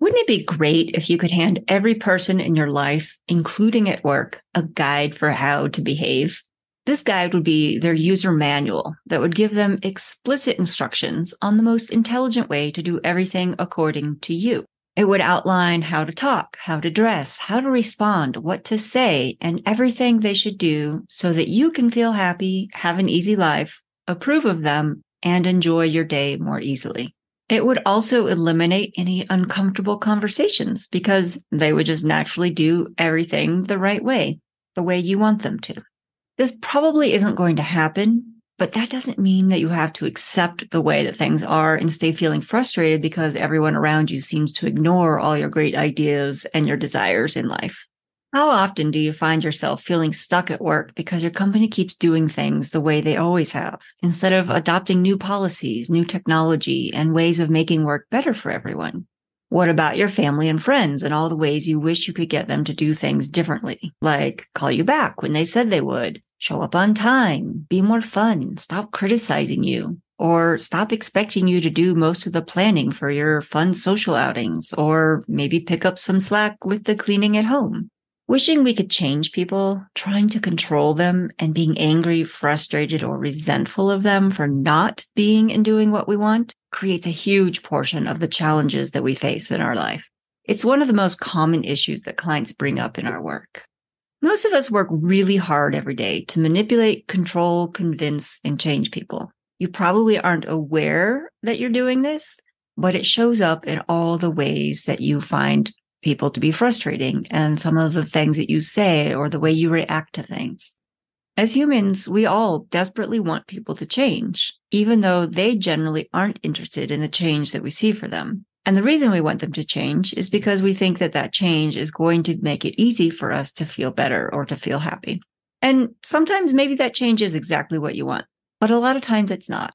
Wouldn't it be great if you could hand every person in your life, including at work, a guide for how to behave? This guide would be their user manual that would give them explicit instructions on the most intelligent way to do everything according to you. It would outline how to talk, how to dress, how to respond, what to say, and everything they should do so that you can feel happy, have an easy life, approve of them, and enjoy your day more easily. It would also eliminate any uncomfortable conversations because they would just naturally do everything the right way, the way you want them to. This probably isn't going to happen, but that doesn't mean that you have to accept the way that things are and stay feeling frustrated because everyone around you seems to ignore all your great ideas and your desires in life. How often do you find yourself feeling stuck at work because your company keeps doing things the way they always have instead of adopting new policies, new technology, and ways of making work better for everyone? What about your family and friends and all the ways you wish you could get them to do things differently, like call you back when they said they would, show up on time, be more fun, stop criticizing you, or stop expecting you to do most of the planning for your fun social outings, or maybe pick up some slack with the cleaning at home? Wishing we could change people, trying to control them, and being angry, frustrated, or resentful of them for not being and doing what we want creates a huge portion of the challenges that we face in our life. It's one of the most common issues that clients bring up in our work. Most of us work really hard every day to manipulate, control, convince, and change people. You probably aren't aware that you're doing this, but it shows up in all the ways that you find people to be frustrating and some of the things that you say or the way you react to things. As humans, we all desperately want people to change, even though they generally aren't interested in the change that we see for them. And the reason we want them to change is because we think that that change is going to make it easy for us to feel better or to feel happy. And sometimes maybe that change is exactly what you want, but a lot of times it's not.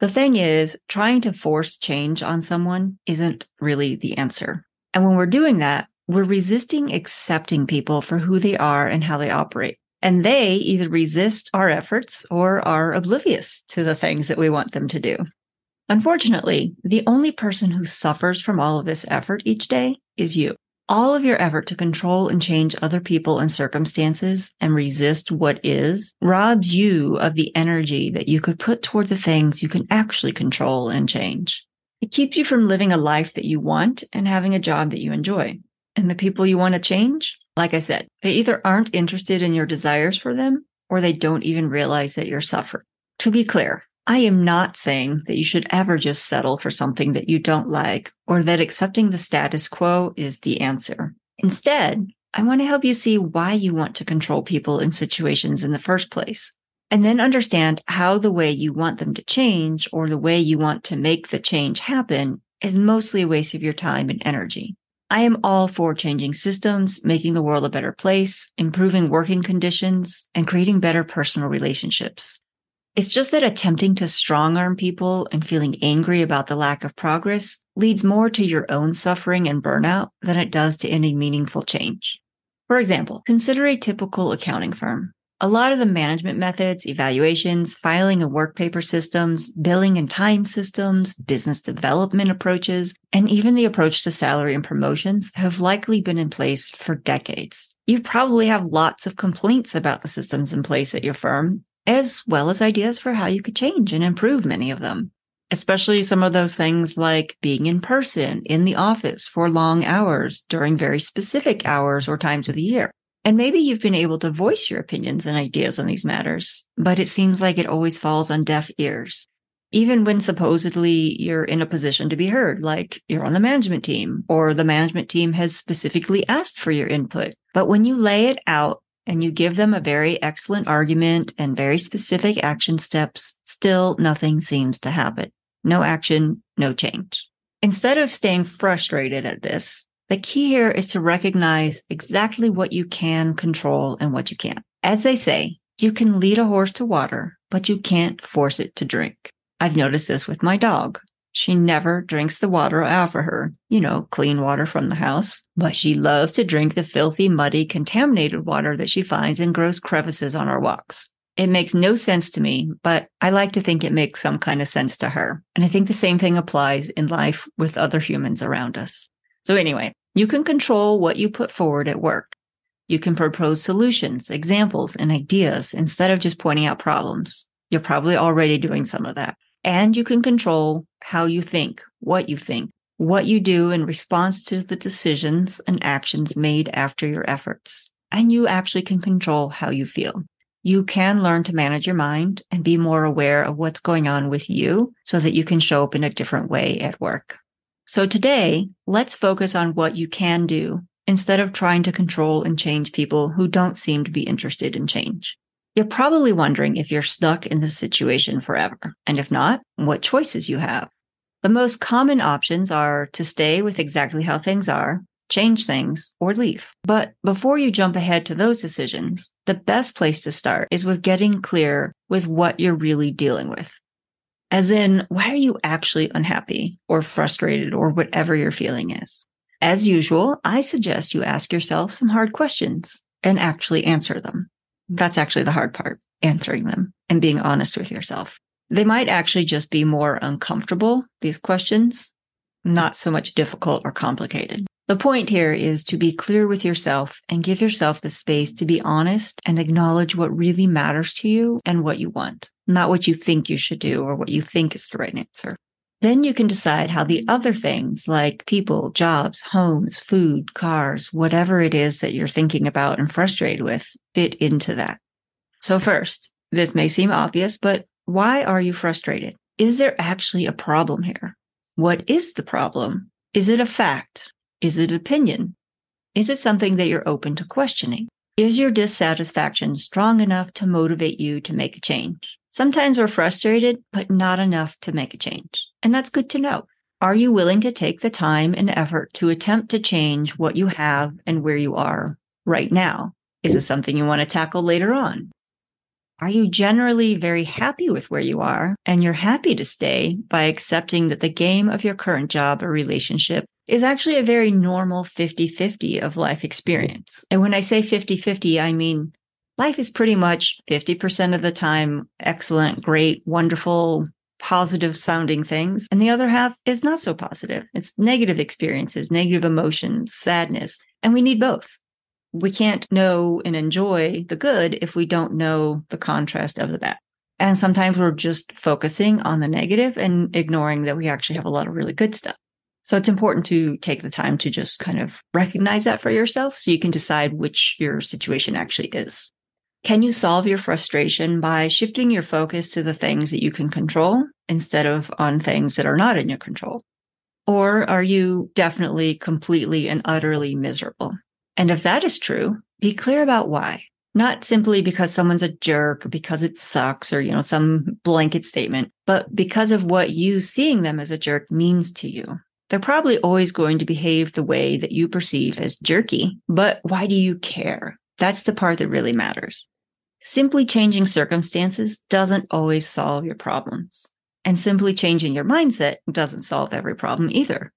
The thing is, trying to force change on someone isn't really the answer. And when we're doing that, we're resisting accepting people for who they are and how they operate. And they either resist our efforts or are oblivious to the things that we want them to do. Unfortunately, the only person who suffers from all of this effort each day is you. All of your effort to control and change other people and circumstances and resist what is robs you of the energy that you could put toward the things you can actually control and change. It keeps you from living a life that you want and having a job that you enjoy. And the people you want to change, like I said, they either aren't interested in your desires for them or they don't even realize that you're suffering. To be clear, I am not saying that you should ever just settle for something that you don't like or that accepting the status quo is the answer. Instead, I want to help you see why you want to control people in situations in the first place and then understand how the way you want them to change or the way you want to make the change happen is mostly a waste of your time and energy. I am all for changing systems, making the world a better place, improving working conditions, and creating better personal relationships. It's just that attempting to strong arm people and feeling angry about the lack of progress leads more to your own suffering and burnout than it does to any meaningful change. For example, consider a typical accounting firm. A lot of the management methods, evaluations, filing and work paper systems, billing and time systems, business development approaches, and even the approach to salary and promotions have likely been in place for decades. You probably have lots of complaints about the systems in place at your firm, as well as ideas for how you could change and improve many of them. Especially some of those things like being in person in the office for long hours during very specific hours or times of the year and maybe you've been able to voice your opinions and ideas on these matters, but it seems like it always falls on deaf ears. Even when supposedly you're in a position to be heard, like you're on the management team or the management team has specifically asked for your input. But when you lay it out and you give them a very excellent argument and very specific action steps, still nothing seems to happen. No action, no change. Instead of staying frustrated at this, The key here is to recognize exactly what you can control and what you can't. As they say, you can lead a horse to water, but you can't force it to drink. I've noticed this with my dog. She never drinks the water I offer her, you know, clean water from the house, but she loves to drink the filthy, muddy, contaminated water that she finds in gross crevices on our walks. It makes no sense to me, but I like to think it makes some kind of sense to her. And I think the same thing applies in life with other humans around us. So anyway, you can control what you put forward at work. You can propose solutions, examples, and ideas instead of just pointing out problems. You're probably already doing some of that. And you can control how you think, what you think, what you do in response to the decisions and actions made after your efforts. And you actually can control how you feel. You can learn to manage your mind and be more aware of what's going on with you so that you can show up in a different way at work. So today, let's focus on what you can do instead of trying to control and change people who don't seem to be interested in change. You're probably wondering if you're stuck in this situation forever. And if not, what choices you have. The most common options are to stay with exactly how things are, change things, or leave. But before you jump ahead to those decisions, the best place to start is with getting clear with what you're really dealing with. As in, why are you actually unhappy or frustrated or whatever your feeling is? As usual, I suggest you ask yourself some hard questions and actually answer them. That's actually the hard part, answering them and being honest with yourself. They might actually just be more uncomfortable, these questions, not so much difficult or complicated. The point here is to be clear with yourself and give yourself the space to be honest and acknowledge what really matters to you and what you want, not what you think you should do or what you think is the right answer. Then you can decide how the other things like people, jobs, homes, food, cars, whatever it is that you're thinking about and frustrated with fit into that. So first, this may seem obvious, but why are you frustrated? Is there actually a problem here? What is the problem? Is it a fact? Is it opinion? Is it something that you're open to questioning? Is your dissatisfaction strong enough to motivate you to make a change? Sometimes we're frustrated, but not enough to make a change. And that's good to know. Are you willing to take the time and effort to attempt to change what you have and where you are right now? Is it something you want to tackle later on? Are you generally very happy with where you are and you're happy to stay by accepting that the game of your current job or relationship is actually a very normal 50 50 of life experience? And when I say 50 50, I mean life is pretty much 50% of the time excellent, great, wonderful, positive sounding things. And the other half is not so positive. It's negative experiences, negative emotions, sadness. And we need both. We can't know and enjoy the good if we don't know the contrast of the bad. And sometimes we're just focusing on the negative and ignoring that we actually have a lot of really good stuff. So it's important to take the time to just kind of recognize that for yourself so you can decide which your situation actually is. Can you solve your frustration by shifting your focus to the things that you can control instead of on things that are not in your control? Or are you definitely completely and utterly miserable? And if that is true, be clear about why. Not simply because someone's a jerk or because it sucks or, you know, some blanket statement, but because of what you seeing them as a jerk means to you. They're probably always going to behave the way that you perceive as jerky, but why do you care? That's the part that really matters. Simply changing circumstances doesn't always solve your problems. And simply changing your mindset doesn't solve every problem either.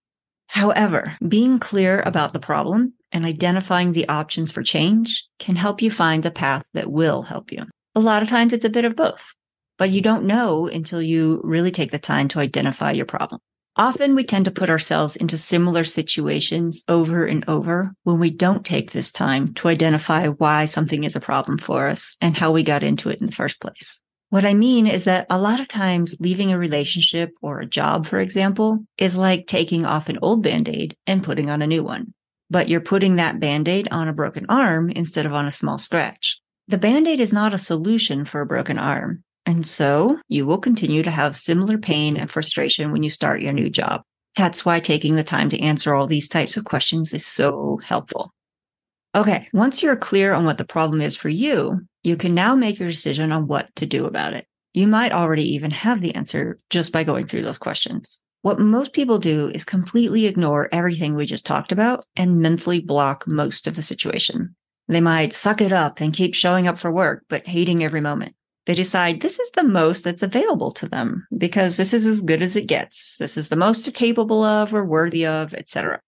However, being clear about the problem and identifying the options for change can help you find the path that will help you. A lot of times it's a bit of both, but you don't know until you really take the time to identify your problem. Often we tend to put ourselves into similar situations over and over when we don't take this time to identify why something is a problem for us and how we got into it in the first place. What I mean is that a lot of times leaving a relationship or a job, for example, is like taking off an old band-aid and putting on a new one. But you're putting that band-aid on a broken arm instead of on a small scratch. The band-aid is not a solution for a broken arm. And so you will continue to have similar pain and frustration when you start your new job. That's why taking the time to answer all these types of questions is so helpful. Okay, once you're clear on what the problem is for you, you can now make your decision on what to do about it. You might already even have the answer just by going through those questions. What most people do is completely ignore everything we just talked about and mentally block most of the situation. They might suck it up and keep showing up for work, but hating every moment. They decide this is the most that's available to them because this is as good as it gets. This is the most capable of or worthy of, etc.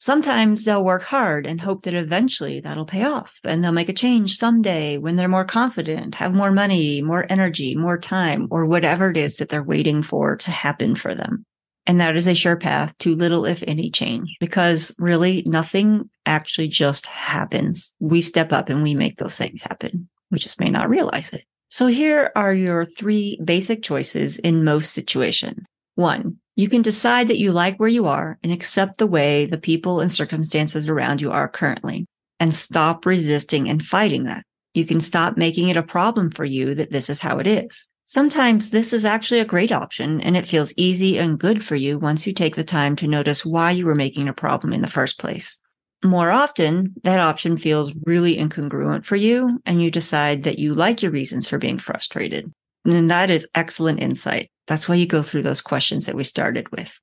Sometimes they'll work hard and hope that eventually that'll pay off and they'll make a change someday when they're more confident, have more money, more energy, more time, or whatever it is that they're waiting for to happen for them. And that is a sure path to little, if any, change because really nothing actually just happens. We step up and we make those things happen. We just may not realize it. So here are your three basic choices in most situations. One, you can decide that you like where you are and accept the way the people and circumstances around you are currently and stop resisting and fighting that. You can stop making it a problem for you that this is how it is. Sometimes this is actually a great option and it feels easy and good for you once you take the time to notice why you were making a problem in the first place. More often, that option feels really incongruent for you and you decide that you like your reasons for being frustrated. And that is excellent insight. That's why you go through those questions that we started with.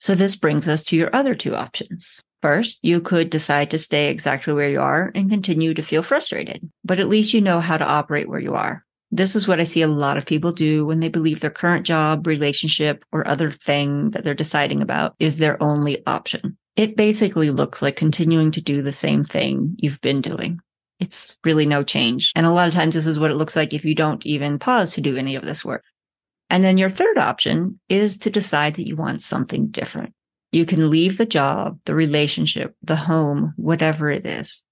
So this brings us to your other two options. First, you could decide to stay exactly where you are and continue to feel frustrated, but at least you know how to operate where you are. This is what I see a lot of people do when they believe their current job, relationship, or other thing that they're deciding about is their only option. It basically looks like continuing to do the same thing you've been doing. It's really no change. And a lot of times this is what it looks like if you don't even pause to do any of this work. And then your third option is to decide that you want something different. You can leave the job, the relationship, the home, whatever it is,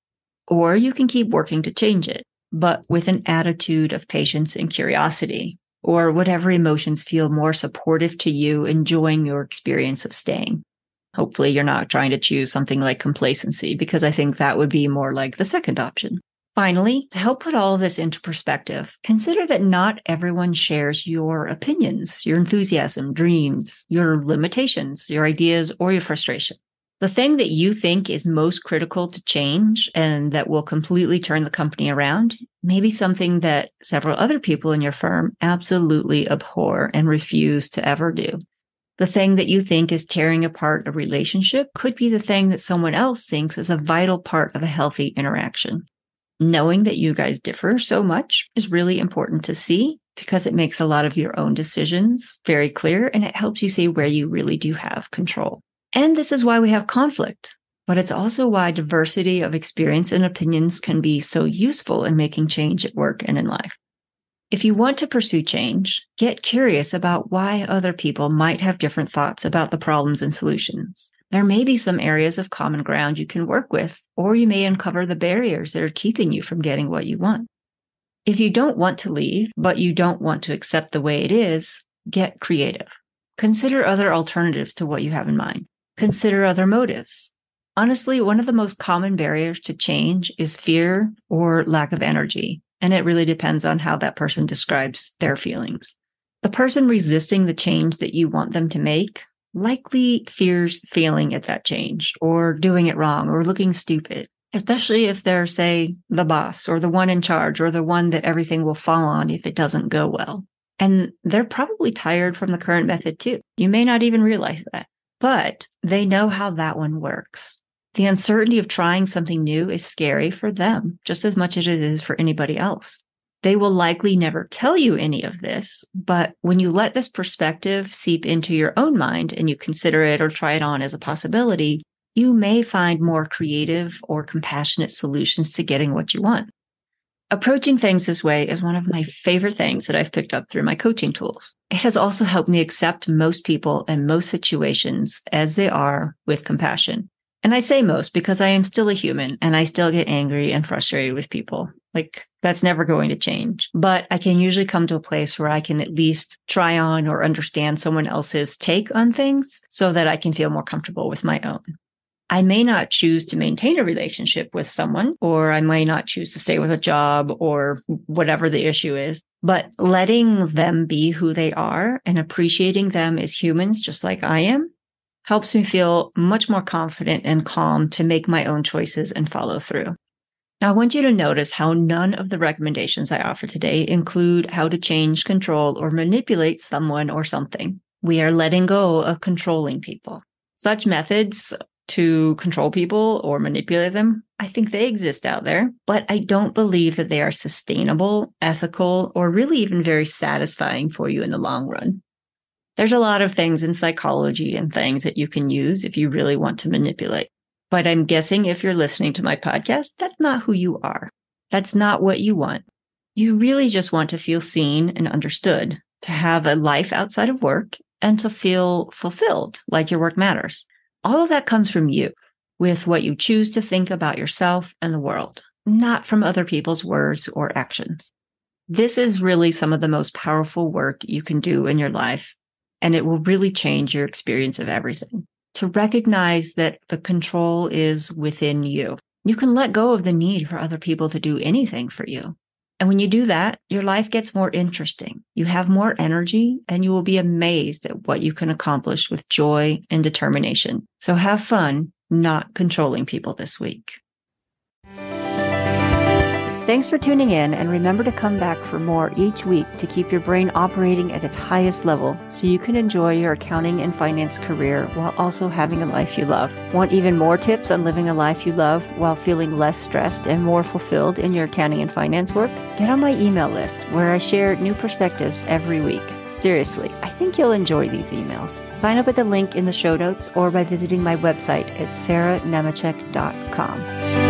or you can keep working to change it but with an attitude of patience and curiosity, or whatever emotions feel more supportive to you enjoying your experience of staying. Hopefully, you're not trying to choose something like complacency, because I think that would be more like the second option. Finally, to help put all of this into perspective, consider that not everyone shares your opinions, your enthusiasm, dreams, your limitations, your ideas, or your frustration the thing that you think is most critical to change and that will completely turn the company around may be something that several other people in your firm absolutely abhor and refuse to ever do. The thing that you think is tearing apart a relationship could be the thing that someone else thinks is a vital part of a healthy interaction. Knowing that you guys differ so much is really important to see because it makes a lot of your own decisions very clear and it helps you see where you really do have control. And this is why we have conflict, but it's also why diversity of experience and opinions can be so useful in making change at work and in life. If you want to pursue change, get curious about why other people might have different thoughts about the problems and solutions. There may be some areas of common ground you can work with, or you may uncover the barriers that are keeping you from getting what you want. If you don't want to leave, but you don't want to accept the way it is, get creative. Consider other alternatives to what you have in mind. Consider other motives. Honestly, one of the most common barriers to change is fear or lack of energy. And it really depends on how that person describes their feelings. The person resisting the change that you want them to make likely fears failing at that change or doing it wrong or looking stupid, especially if they're, say, the boss or the one in charge or the one that everything will fall on if it doesn't go well. And they're probably tired from the current method too. You may not even realize that but they know how that one works. The uncertainty of trying something new is scary for them just as much as it is for anybody else. They will likely never tell you any of this, but when you let this perspective seep into your own mind and you consider it or try it on as a possibility, you may find more creative or compassionate solutions to getting what you want. Approaching things this way is one of my favorite things that I've picked up through my coaching tools. It has also helped me accept most people and most situations as they are with compassion. And I say most because I am still a human and I still get angry and frustrated with people. Like that's never going to change. But I can usually come to a place where I can at least try on or understand someone else's take on things so that I can feel more comfortable with my own. I may not choose to maintain a relationship with someone, or I may not choose to stay with a job or whatever the issue is, but letting them be who they are and appreciating them as humans, just like I am, helps me feel much more confident and calm to make my own choices and follow through. Now, I want you to notice how none of the recommendations I offer today include how to change, control, or manipulate someone or something. We are letting go of controlling people. Such methods to control people or manipulate them, I think they exist out there, but I don't believe that they are sustainable, ethical, or really even very satisfying for you in the long run. There's a lot of things in psychology and things that you can use if you really want to manipulate. But I'm guessing if you're listening to my podcast, that's not who you are. That's not what you want. You really just want to feel seen and understood, to have a life outside of work and to feel fulfilled, like your work matters. All of that comes from you with what you choose to think about yourself and the world, not from other people's words or actions. This is really some of the most powerful work you can do in your life, and it will really change your experience of everything. To recognize that the control is within you. You can let go of the need for other people to do anything for you. And when you do that, your life gets more interesting. You have more energy and you will be amazed at what you can accomplish with joy and determination. So have fun not controlling people this week. Thanks for tuning in, and remember to come back for more each week to keep your brain operating at its highest level so you can enjoy your accounting and finance career while also having a life you love. Want even more tips on living a life you love while feeling less stressed and more fulfilled in your accounting and finance work? Get on my email list where I share new perspectives every week. Seriously, I think you'll enjoy these emails. Sign up at the link in the show notes or by visiting my website at sarahnemecek.com.